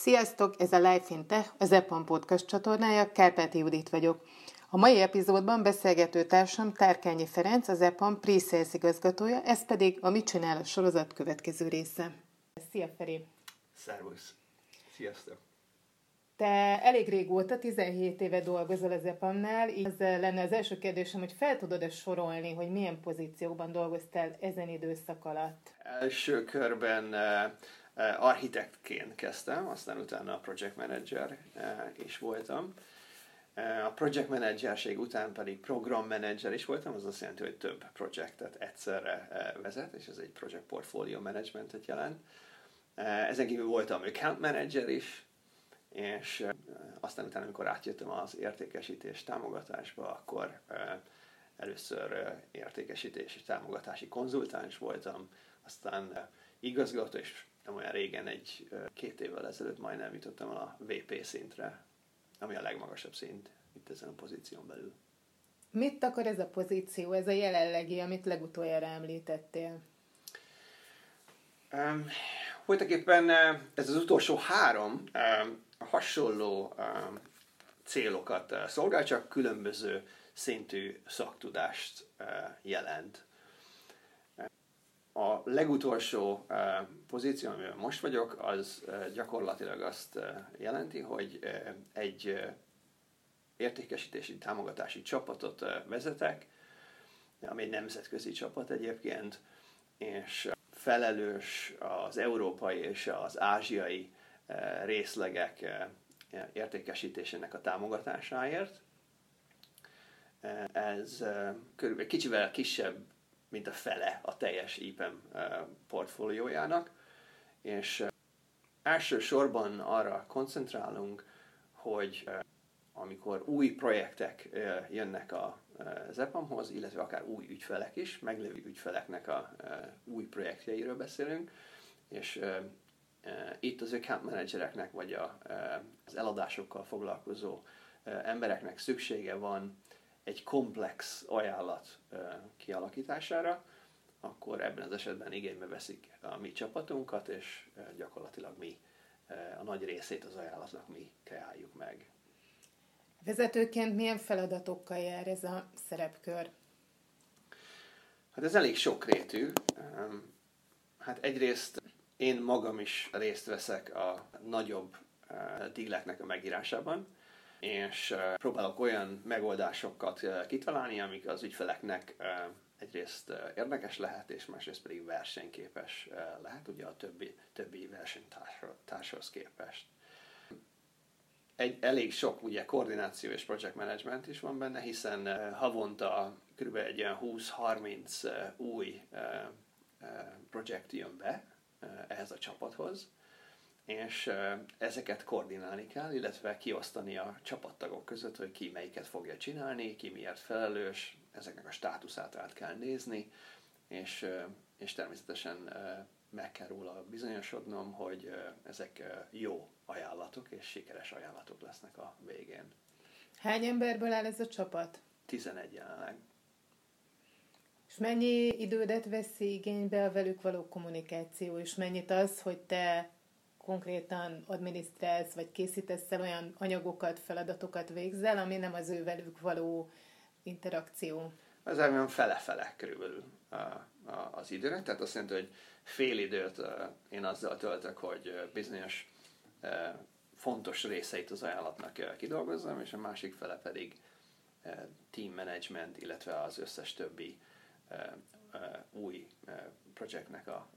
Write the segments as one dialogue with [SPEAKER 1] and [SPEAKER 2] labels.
[SPEAKER 1] Sziasztok, ez a Life in Tech, az EPAM podcast csatornája, Kárpáti Judit vagyok. A mai epizódban beszélgető társam Tárkányi Ferenc, az EPAM pre igazgatója, ez pedig a Mit csinál a sorozat következő része. Szia Feri!
[SPEAKER 2] Szervusz! Sziasztok!
[SPEAKER 1] Te elég régóta, 17 éve dolgozol az EPAM-nál, így ez lenne az első kérdésem, hogy fel tudod-e sorolni, hogy milyen pozíciókban dolgoztál ezen időszak alatt?
[SPEAKER 2] Első körben architektként kezdtem, aztán utána a project manager is voltam. A project managerség után pedig program manager is voltam, az azt jelenti, hogy több projektet egyszerre vezet, és ez egy project portfolio managementet jelent. Ezen kívül voltam account manager is, és aztán utána, amikor átjöttem az értékesítés támogatásba, akkor először értékesítési támogatási konzultáns voltam, aztán igazgató, és nem olyan régen, egy két évvel ezelőtt majdnem jutottam a VP szintre, ami a legmagasabb szint itt ezen a pozíción belül.
[SPEAKER 1] Mit akar ez a pozíció, ez a jelenlegi, amit legutoljára említettél?
[SPEAKER 2] Um, voltaképpen ez az utolsó három um, hasonló um, célokat szolgál, csak különböző szintű szaktudást uh, jelent. A legutolsó uh, pozíció, amiben most vagyok, az uh, gyakorlatilag azt uh, jelenti, hogy egy értékesítési támogatási csapatot vezetek, ami egy nemzetközi csapat egyébként, és felelős az európai és az ázsiai részlegek értékesítésének a támogatásáért. Ez körülbelül kicsivel kisebb mint a fele a teljes IPEM portfóliójának, és elsősorban arra koncentrálunk, hogy amikor új projektek jönnek az EPAM-hoz, illetve akár új ügyfelek is, meglévő ügyfeleknek a új projektjeiről beszélünk, és itt az account managereknek, vagy az eladásokkal foglalkozó embereknek szüksége van egy komplex ajánlat kialakítására, akkor ebben az esetben igénybe veszik a mi csapatunkat, és gyakorlatilag mi a nagy részét az ajánlatnak mi kreáljuk meg.
[SPEAKER 1] Vezetőként milyen feladatokkal jár ez a szerepkör?
[SPEAKER 2] Hát ez elég sokrétű. Hát egyrészt én magam is részt veszek a nagyobb díleknek a megírásában, és próbálok olyan megoldásokat kitalálni, amik az ügyfeleknek egyrészt érdekes lehet, és másrészt pedig versenyképes lehet, ugye a többi, többi versenytárshoz képest. Egy, elég sok ugye koordináció és project management is van benne, hiszen havonta kb. egy olyan 20-30 új projekt jön be ehhez a csapathoz, és ezeket koordinálni kell, illetve kiosztani a csapattagok között, hogy ki melyiket fogja csinálni, ki miért felelős, ezeknek a státuszát át kell nézni, és, és természetesen meg kell róla bizonyosodnom, hogy ezek jó ajánlatok és sikeres ajánlatok lesznek a végén.
[SPEAKER 1] Hány emberből áll ez a csapat?
[SPEAKER 2] 11 jelenleg.
[SPEAKER 1] És mennyi idődet veszi igénybe a velük való kommunikáció, és mennyit az, hogy te konkrétan adminisztrálsz, vagy készítesz el olyan anyagokat, feladatokat végzel, ami nem az ő velük való interakció?
[SPEAKER 2] Ez olyan fele-fele körülbelül az időnek, tehát azt jelenti, hogy fél időt én azzal töltök, hogy bizonyos fontos részeit az ajánlatnak kidolgozzam, és a másik fele pedig team management, illetve az összes többi új projektnek a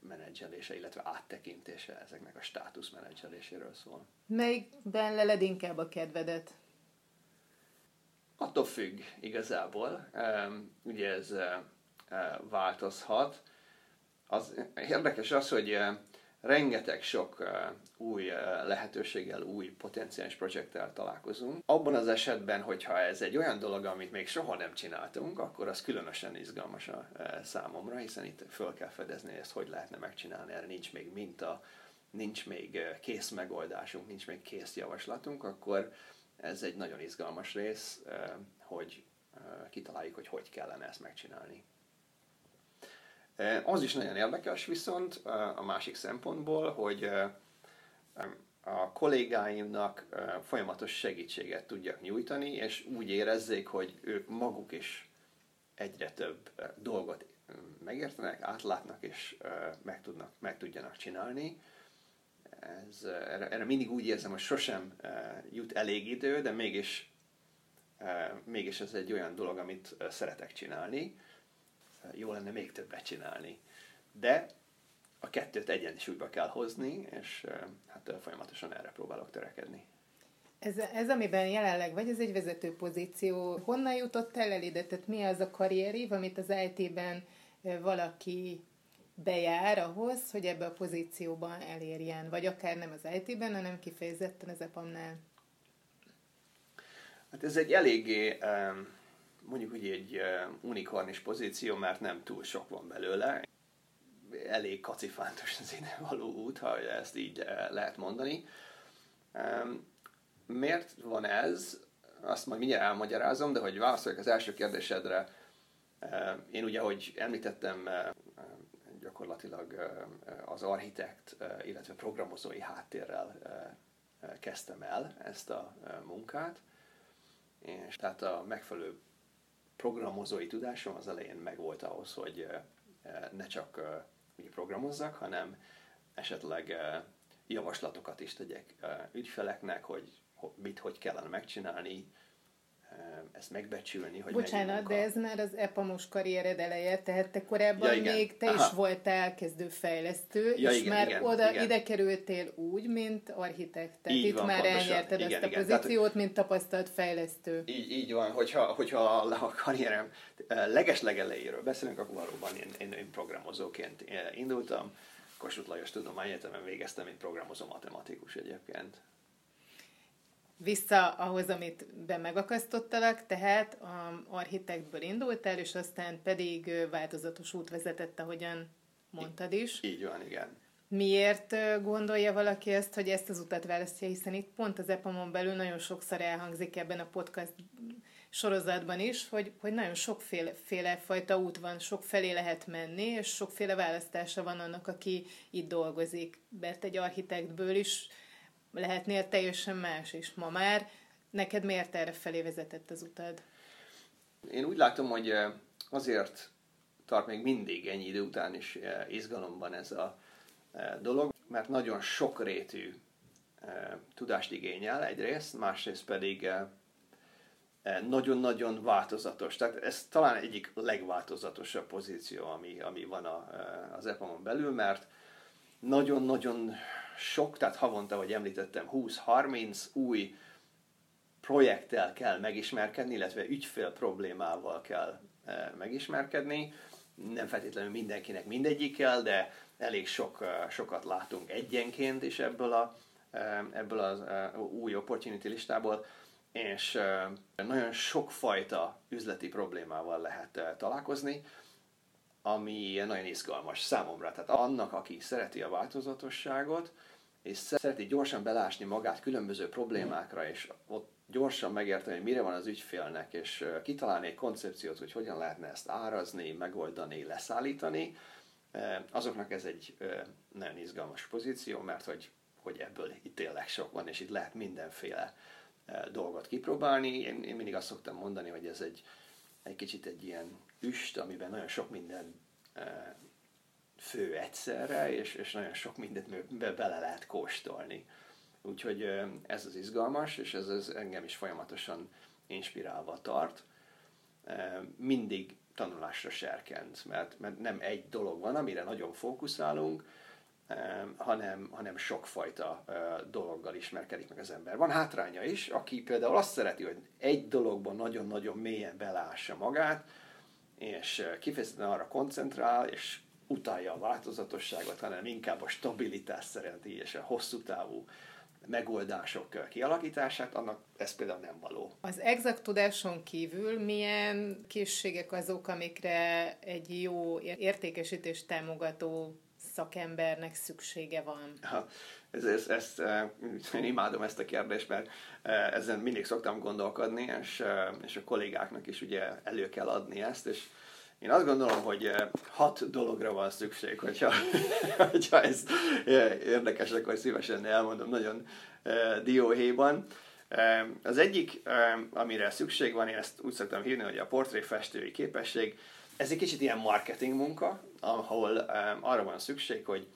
[SPEAKER 2] menedzselése, illetve áttekintése ezeknek a státusz menedzseléséről szól.
[SPEAKER 1] Melyikben leled inkább a kedvedet?
[SPEAKER 2] Attól függ igazából. Ugye ez változhat. Az érdekes az, hogy rengeteg sok új uh, lehetőséggel, új potenciális projekttel találkozunk. Abban az esetben, hogyha ez egy olyan dolog, amit még soha nem csináltunk, akkor az különösen izgalmas a uh, számomra, hiszen itt föl kell fedezni, ezt hogy lehetne megcsinálni, erre nincs még minta, nincs még kész megoldásunk, nincs még kész javaslatunk, akkor ez egy nagyon izgalmas rész, hogy kitaláljuk, hogy hogy kellene ezt megcsinálni. Az is nagyon érdekes viszont a másik szempontból, hogy a kollégáimnak folyamatos segítséget tudjak nyújtani, és úgy érezzék, hogy ők maguk is egyre több dolgot megértenek, átlátnak és meg, tudnak, meg tudjanak csinálni. Ez, erre, erre mindig úgy érzem, hogy sosem jut elég idő, de mégis, mégis ez egy olyan dolog, amit szeretek csinálni. Jó lenne még többet csinálni. De a kettőt egyensúlyba kell hozni, és hát folyamatosan erre próbálok törekedni.
[SPEAKER 1] Ez, ez, amiben jelenleg vagy, ez egy vezető pozíció. Honnan jutott el ide? Tehát mi az a karrierív, amit az IT-ben valaki bejár ahhoz, hogy ebbe a pozícióban elérjen? Vagy akár nem az IT-ben, hanem kifejezetten az EPAM-nál?
[SPEAKER 2] Hát ez egy eléggé, mondjuk úgy egy unikornis pozíció, mert nem túl sok van belőle elég kacifántos az ide való út, ha ezt így eh, lehet mondani. Miért van ez? Azt majd mindjárt elmagyarázom, de hogy válaszoljak az első kérdésedre, én ugye, ahogy említettem, eh, gyakorlatilag eh, az architekt, illetve programozói háttérrel kezdtem el ezt a munkát, és tehát a megfelelő programozói tudásom az elején megvolt ahhoz, hogy ne csak programozzak, hanem esetleg eh, javaslatokat is tegyek eh, ügyfeleknek, hogy mit, hogy kellene megcsinálni, ezt megbecsülni, hogy
[SPEAKER 1] Bocsánat, de ez már az EPAMOS karriered eleje, tehát te korábban ja, még te Aha. is voltál kezdő fejlesztő, ja, és igen, már igen, oda igen. ide kerültél úgy, mint architekt. Tehát így itt van, már pontosan. elnyerted igen, ezt a igen. pozíciót, tehát, mint tapasztalt fejlesztő.
[SPEAKER 2] Így, így van, hogyha, hogyha a karrierem legeslegelejéről beszélünk, akkor valóban én, én, én programozóként indultam. Kossuth Lajos Tudományegyetemen végeztem, mint programozó matematikus egyébként
[SPEAKER 1] vissza ahhoz, amit be megakasztottalak, tehát a architektből indultál, és aztán pedig változatos út vezetett, ahogyan mondtad is.
[SPEAKER 2] Így van, igen.
[SPEAKER 1] Miért gondolja valaki ezt, hogy ezt az utat választja, hiszen itt pont az EPAMon belül nagyon sokszor elhangzik ebben a podcast sorozatban is, hogy, hogy nagyon sokféle féle fajta út van, sok felé lehet menni, és sokféle választása van annak, aki itt dolgozik. Mert egy architektből is lehetnél teljesen más is. Ma már neked miért erre felé vezetett az utad?
[SPEAKER 2] Én úgy látom, hogy azért tart még mindig ennyi idő után is izgalomban ez a dolog, mert nagyon sokrétű tudást igényel egyrészt, másrészt pedig nagyon-nagyon változatos. Tehát ez talán egyik legváltozatosabb pozíció, ami, ami van a, az EPAM-on belül, mert nagyon-nagyon sok, tehát havonta, hogy említettem, 20-30 új projekttel kell megismerkedni, illetve ügyfél problémával kell e, megismerkedni. Nem feltétlenül mindenkinek mindegyikkel, de elég sok, e, sokat látunk egyenként is ebből, a, e, ebből az új opportunity listából, és nagyon sokfajta üzleti problémával lehet találkozni ami nagyon izgalmas számomra. Tehát annak, aki szereti a változatosságot, és szereti gyorsan belásni magát különböző problémákra, és ott gyorsan megérteni, hogy mire van az ügyfélnek, és kitalálni egy koncepciót, hogy hogyan lehetne ezt árazni, megoldani, leszállítani, azoknak ez egy nagyon izgalmas pozíció, mert hogy, hogy ebből itt tényleg sok van, és itt lehet mindenféle dolgot kipróbálni. Én, én mindig azt szoktam mondani, hogy ez egy, egy kicsit egy ilyen üst, amiben nagyon sok minden fő egyszerre, és, és nagyon sok mindent be, bele lehet kóstolni. Úgyhogy ez az izgalmas, és ez, ez engem is folyamatosan inspirálva tart. Mindig tanulásra serkent, mert, mert nem egy dolog van, amire nagyon fókuszálunk, hanem, hanem sokfajta dologgal ismerkedik meg az ember. Van hátránya is, aki például azt szereti, hogy egy dologban nagyon-nagyon mélyen belássa magát, és kifejezetten arra koncentrál, és utálja a változatosságot, hanem inkább a stabilitás szereti, és a hosszú távú megoldások kialakítását, annak ez például nem való.
[SPEAKER 1] Az exakt tudáson kívül milyen készségek azok, amikre egy jó értékesítés támogató szakembernek szüksége van?
[SPEAKER 2] Ha, ez, ez, ezt, én imádom ezt a kérdést, mert ezen mindig szoktam gondolkodni, és, és a kollégáknak is ugye elő kell adni ezt, és Én azt gondolom, hogy hat dologra van szükség, hogyha, hogyha ez érdekes, akkor szívesen elmondom nagyon dióhéjban. Az egyik, amire szükség van, én ezt úgy szoktam hívni, hogy a portréfestői képesség, ez egy kicsit ilyen marketing munka, ahol arra van szükség, hogy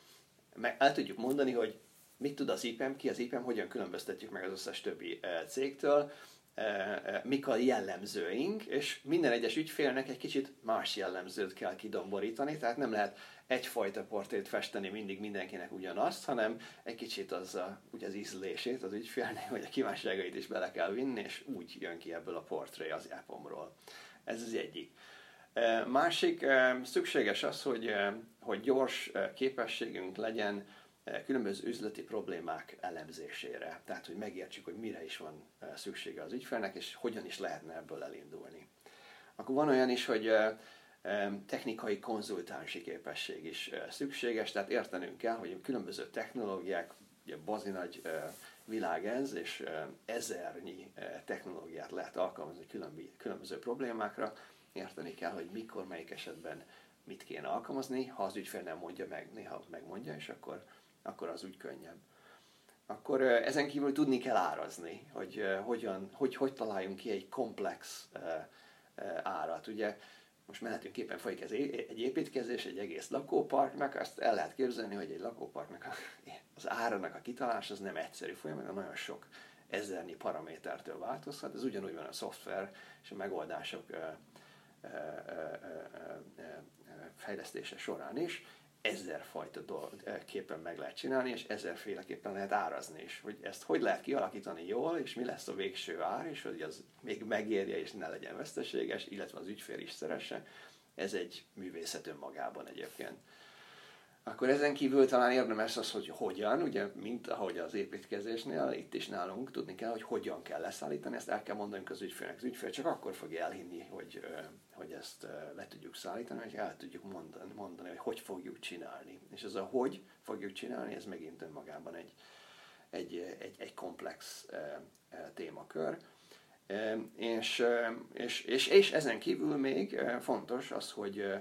[SPEAKER 2] meg el tudjuk mondani, hogy mit tud az IPM, ki az IPM, hogyan különböztetjük meg az összes többi cégtől, mik a jellemzőink, és minden egyes ügyfélnek egy kicsit más jellemzőt kell kidomborítani, tehát nem lehet egyfajta portrét festeni mindig mindenkinek ugyanazt, hanem egy kicsit az, a, ugye az ízlését az ügyfélnek, vagy a kívánságait is bele kell vinni, és úgy jön ki ebből a portré az appomról. Ez az egyik. Másik, szükséges az, hogy, hogy gyors képességünk legyen különböző üzleti problémák elemzésére. Tehát, hogy megértsük, hogy mire is van szüksége az ügyfelnek, és hogyan is lehetne ebből elindulni. Akkor van olyan is, hogy technikai konzultánsi képesség is szükséges, tehát értenünk kell, hogy különböző technológiák, ugye bazi nagy világ ez, és ezernyi technológiát lehet alkalmazni különböző problémákra, érteni kell, hogy mikor, melyik esetben mit kéne alkalmazni, ha az ügyfél nem mondja meg, néha megmondja, és akkor, akkor az úgy könnyebb. Akkor ezen kívül tudni kell árazni, hogy hogyan, hogy, hogy találjunk ki egy komplex árat. Ugye most mehetünk éppen folyik ez egy építkezés, egy egész lakóparknak, azt el lehet képzelni, hogy egy lakóparknak az árának a kitalálás az nem egyszerű folyamat, nagyon sok ezernyi paramétertől változhat. Ez ugyanúgy van a szoftver és a megoldások fejlesztése során is ezerfajta dolgot képen meg lehet csinálni, és ezerféleképpen lehet árazni is. Hogy ezt hogy lehet kialakítani jól, és mi lesz a végső ár, és hogy az még megérje, és ne legyen veszteséges, illetve az ügyfél is szeresse. Ez egy művészet önmagában egyébként. Akkor ezen kívül talán érdemes az, hogy hogyan, ugye, mint ahogy az építkezésnél, itt is nálunk tudni kell, hogy hogyan kell leszállítani, ezt el kell mondani az ügyfélnek. Az ügyfél csak akkor fogja elhinni, hogy, hogy ezt le tudjuk szállítani, hogy el tudjuk mondani, mondani, hogy hogy fogjuk csinálni. És ez a hogy fogjuk csinálni, ez megint önmagában egy, egy, egy, egy komplex témakör. És, és, és, és ezen kívül még fontos az, hogy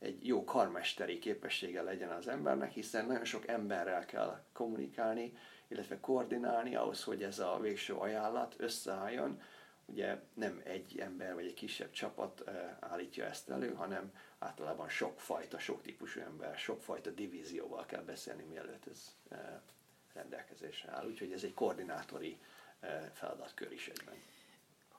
[SPEAKER 2] egy jó karmesteri képessége legyen az embernek, hiszen nagyon sok emberrel kell kommunikálni, illetve koordinálni ahhoz, hogy ez a végső ajánlat összeálljon. Ugye nem egy ember vagy egy kisebb csapat állítja ezt elő, hanem általában sokfajta, sok típusú ember, sokfajta divízióval kell beszélni, mielőtt ez rendelkezésre áll. Úgyhogy ez egy koordinátori feladatkör is egyben.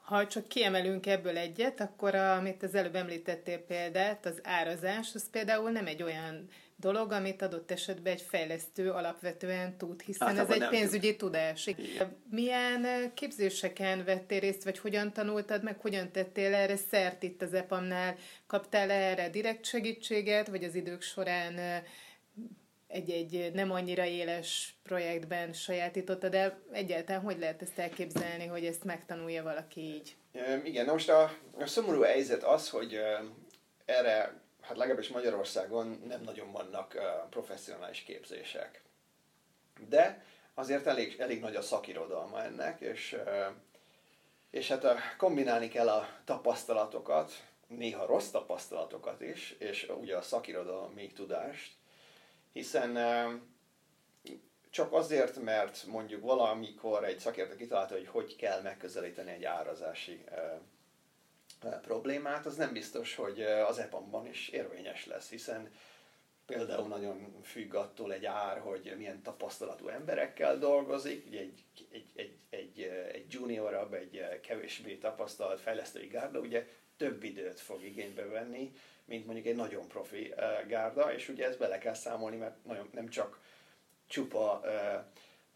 [SPEAKER 1] Ha csak kiemelünk ebből egyet, akkor amit az előbb említettél példát, az árazás, az például nem egy olyan dolog, amit adott esetben egy fejlesztő alapvetően tud, hiszen Általában ez egy pénzügyi tud. tudás. Igen. Milyen képzéseken vettél részt, vagy hogyan tanultad meg, hogyan tettél erre szert itt az EPAM-nál? Kaptál erre direkt segítséget, vagy az idők során egy-egy nem annyira éles projektben sajátítottad el. Egyáltalán hogy lehet ezt elképzelni, hogy ezt megtanulja valaki így?
[SPEAKER 2] Igen, na most a, a szomorú helyzet az, hogy erre, hát legalábbis Magyarországon nem nagyon vannak professzionális képzések. De azért elég, elég nagy a szakirodalma ennek, és, és hát kombinálni kell a tapasztalatokat, néha rossz tapasztalatokat is, és ugye a szakirodalmi tudást, hiszen csak azért, mert mondjuk valamikor egy szakértő kitalálta, hogy hogy kell megközelíteni egy árazási problémát, az nem biztos, hogy az EPAM-ban is érvényes lesz, hiszen például nagyon függ attól egy ár, hogy milyen tapasztalatú emberekkel dolgozik, egy, egy, egy, egy, egy juniorabb, egy kevésbé tapasztalt fejlesztői gárda, ugye több időt fog igénybe venni, mint mondjuk egy nagyon profi gárda, és ugye ezt bele kell számolni, mert nagyon, nem csak csupa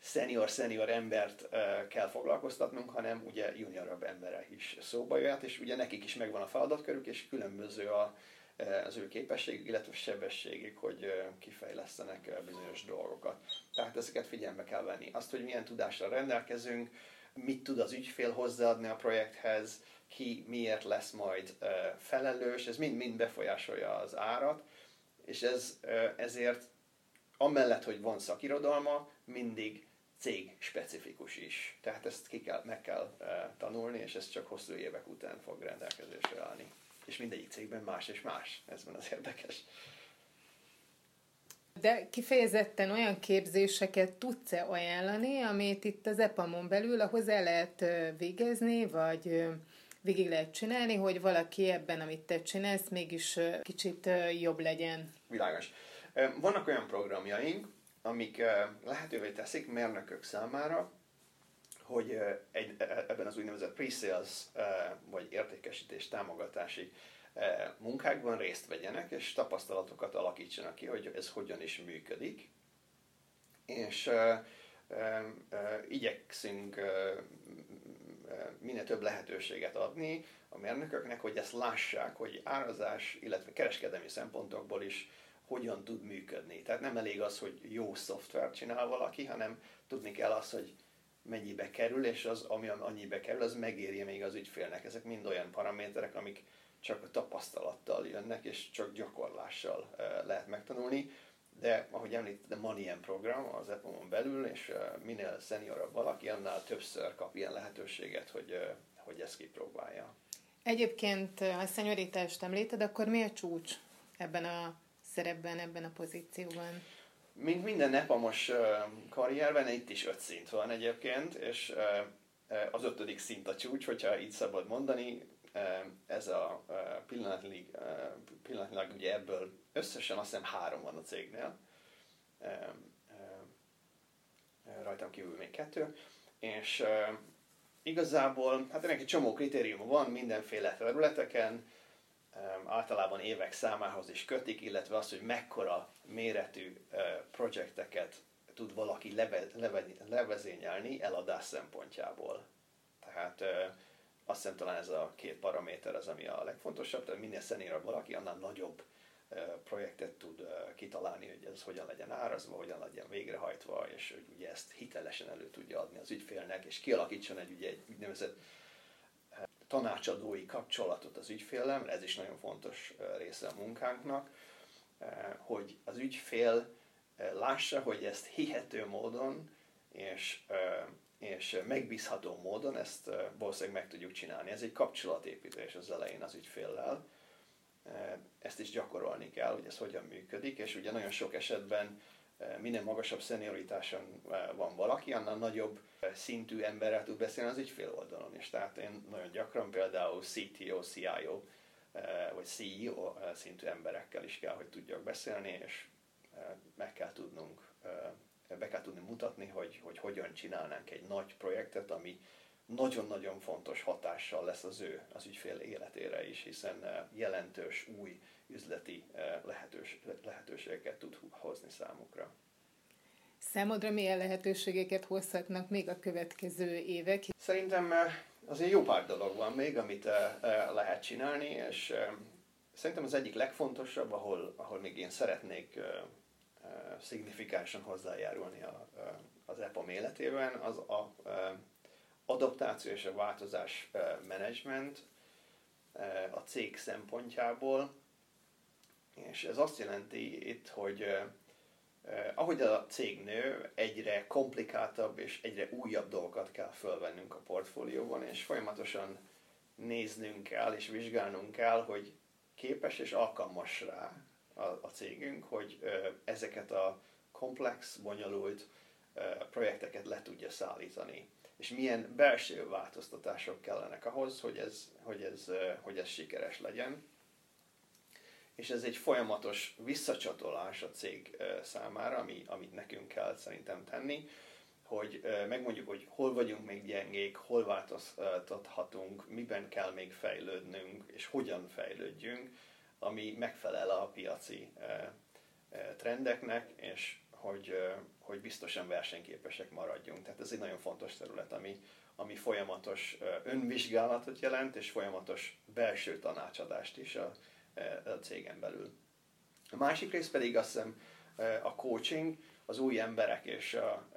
[SPEAKER 2] senior-senior embert kell foglalkoztatnunk, hanem ugye juniorabb emberek is szóba jöhet, és ugye nekik is megvan a feladatkörük, és különböző a, az ő képességük, illetve sebességük, hogy kifejlesztenek bizonyos dolgokat. Tehát ezeket figyelme kell venni. Azt, hogy milyen tudással rendelkezünk, mit tud az ügyfél hozzáadni a projekthez, ki miért lesz majd felelős, ez mind-mind befolyásolja az árat, és ez ezért amellett, hogy van szakirodalma, mindig cég specifikus is. Tehát ezt ki kell, meg kell tanulni, és ez csak hosszú évek után fog rendelkezésre állni. és mindegyik cégben más és más. Ez van az érdekes.
[SPEAKER 1] De kifejezetten olyan képzéseket tudsz-e ajánlani, amit itt az EPAMon belül ahhoz el lehet végezni, vagy végig lehet csinálni, hogy valaki ebben, amit te csinálsz, mégis kicsit jobb legyen?
[SPEAKER 2] Világos. Vannak olyan programjaink, amik lehetővé teszik mérnökök számára, hogy egy, e, ebben az úgynevezett pre-sales vagy értékesítés támogatási munkákban részt vegyenek, és tapasztalatokat alakítsanak ki, hogy ez hogyan is működik. És igyekszünk minél több lehetőséget adni a mérnököknek, hogy ezt lássák, hogy árazás, illetve kereskedelmi szempontokból is hogyan tud működni. Tehát nem elég az, hogy jó szoftvert csinál valaki, hanem tudni kell azt, hogy mennyibe kerül, és az, ami annyibe kerül, az megéri még az ügyfélnek. Ezek mind olyan paraméterek, amik csak a tapasztalattal jönnek, és csak gyakorlással lehet megtanulni. De, ahogy említettem, van ilyen program az EPOM-on belül, és minél szeniorabb valaki, annál többször kap ilyen lehetőséget, hogy, hogy ezt kipróbálja.
[SPEAKER 1] Egyébként, ha a szenyorítást említed, akkor mi a csúcs ebben a szerepben, ebben a pozícióban?
[SPEAKER 2] Mint minden nepamos karrierben, itt is öt szint van egyébként, és az ötödik szint a csúcs, hogyha így szabad mondani, ez a pillanatnyilag, pillanatnyilag ugye ebből összesen azt hiszem három van a cégnél, rajtam kívül még kettő, és igazából, hát ennek egy csomó kritérium van mindenféle területeken, általában évek számához is kötik, illetve az, hogy mekkora méretű projekteket tud valaki leve, leve, levezényelni eladás szempontjából. Tehát azt hiszem talán ez a két paraméter az, ami a legfontosabb, tehát minél szenérabb valaki, annál nagyobb projektet tud kitalálni, hogy ez hogyan legyen árazva, hogyan legyen végrehajtva, és hogy ugye ezt hitelesen elő tudja adni az ügyfélnek, és kialakítson egy, ugye, egy úgynevezett tanácsadói kapcsolatot az ügyfélem, ez is nagyon fontos része a munkánknak, hogy az ügyfél lássa, hogy ezt hihető módon és, és megbízható módon ezt valószínűleg meg tudjuk csinálni. Ez egy kapcsolatépítés az elején az ügyféllel. Ezt is gyakorolni kell, hogy ez hogyan működik, és ugye nagyon sok esetben minél magasabb szenioritáson van valaki, annál nagyobb szintű emberrel tud beszélni az ügyfél oldalon is. Tehát én nagyon gyakran például CTO, CIO vagy CEO szintű emberekkel is kell, hogy tudjak beszélni, és meg kell tudnunk, be kell tudni mutatni, hogy, hogy hogyan csinálnánk egy nagy projektet, ami nagyon-nagyon fontos hatással lesz az ő, az ügyfél életére is, hiszen jelentős új üzleti lehetős, lehetőségeket tud hozni számukra.
[SPEAKER 1] Számodra milyen lehetőségeket hozhatnak még a következő évek?
[SPEAKER 2] Szerintem azért jó pár dolog van még, amit lehet csinálni, és szerintem az egyik legfontosabb, ahol, ahol még én szeretnék szignifikánsan hozzájárulni a, az EPAM életében, az a adaptáció és a változás menedzsment a cég szempontjából, és ez azt jelenti itt, hogy ahogy a cég nő, egyre komplikáltabb és egyre újabb dolgokat kell fölvennünk a portfólióban, és folyamatosan néznünk kell és vizsgálnunk kell, hogy képes és alkalmas rá a, a cégünk, hogy ezeket a komplex, bonyolult projekteket le tudja szállítani. És milyen belső változtatások kellenek ahhoz, hogy ez, hogy ez, hogy ez sikeres legyen és ez egy folyamatos visszacsatolás a cég számára, ami, amit nekünk kell szerintem tenni, hogy megmondjuk, hogy hol vagyunk még gyengék, hol változtathatunk, miben kell még fejlődnünk, és hogyan fejlődjünk, ami megfelel a piaci trendeknek, és hogy, hogy biztosan versenyképesek maradjunk. Tehát ez egy nagyon fontos terület, ami, ami folyamatos önvizsgálatot jelent, és folyamatos belső tanácsadást is a, a cégen belül. A másik rész pedig azt hiszem a coaching, az új emberek és a,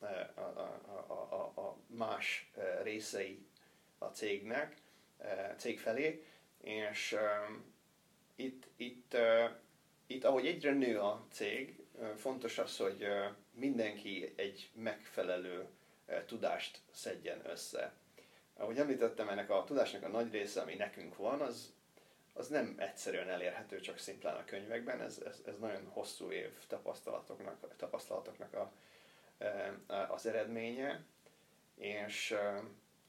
[SPEAKER 2] a, a, a, a más részei a cégnek, cég felé, és itt, itt, itt, ahogy egyre nő a cég, fontos az, hogy mindenki egy megfelelő tudást szedjen össze. Ahogy említettem, ennek a tudásnak a nagy része, ami nekünk van, az az nem egyszerűen elérhető csak szimplán a könyvekben, ez, ez, ez nagyon hosszú év tapasztalatoknak, tapasztalatoknak a, az eredménye, és,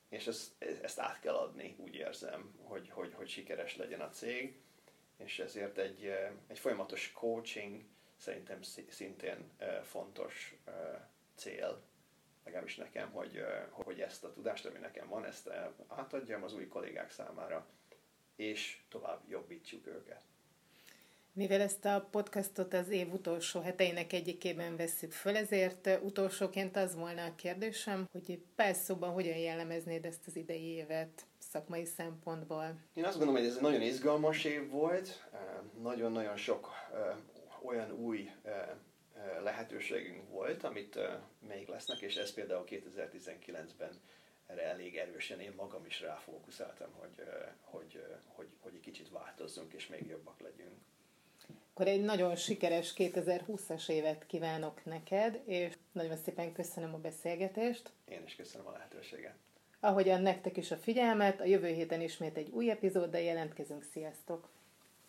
[SPEAKER 2] és ezt, ezt át kell adni, úgy érzem, hogy, hogy, hogy sikeres legyen a cég, és ezért egy, egy folyamatos coaching szerintem szintén fontos cél, legalábbis nekem, hogy, hogy ezt a tudást, ami nekem van, ezt átadjam az új kollégák számára, és tovább jobbítsuk őket.
[SPEAKER 1] Mivel ezt a podcastot az év utolsó heteinek egyikében vesszük föl, ezért utolsóként az volna a kérdésem, hogy pár szóban hogyan jellemeznéd ezt az idei évet szakmai szempontból?
[SPEAKER 2] Én azt gondolom, hogy ez egy nagyon izgalmas év volt, nagyon-nagyon sok olyan új lehetőségünk volt, amit még lesznek, és ez például 2019-ben erre elég erősen én magam is ráfókuszáltam, hogy, hogy, hogy, hogy egy kicsit változzunk és még jobbak legyünk.
[SPEAKER 1] Akkor egy nagyon sikeres 2020-as évet kívánok neked, és nagyon szépen köszönöm a beszélgetést.
[SPEAKER 2] Én is köszönöm a lehetőséget.
[SPEAKER 1] Ahogyan nektek is a figyelmet, a jövő héten ismét egy új epizóddal jelentkezünk. Sziasztok!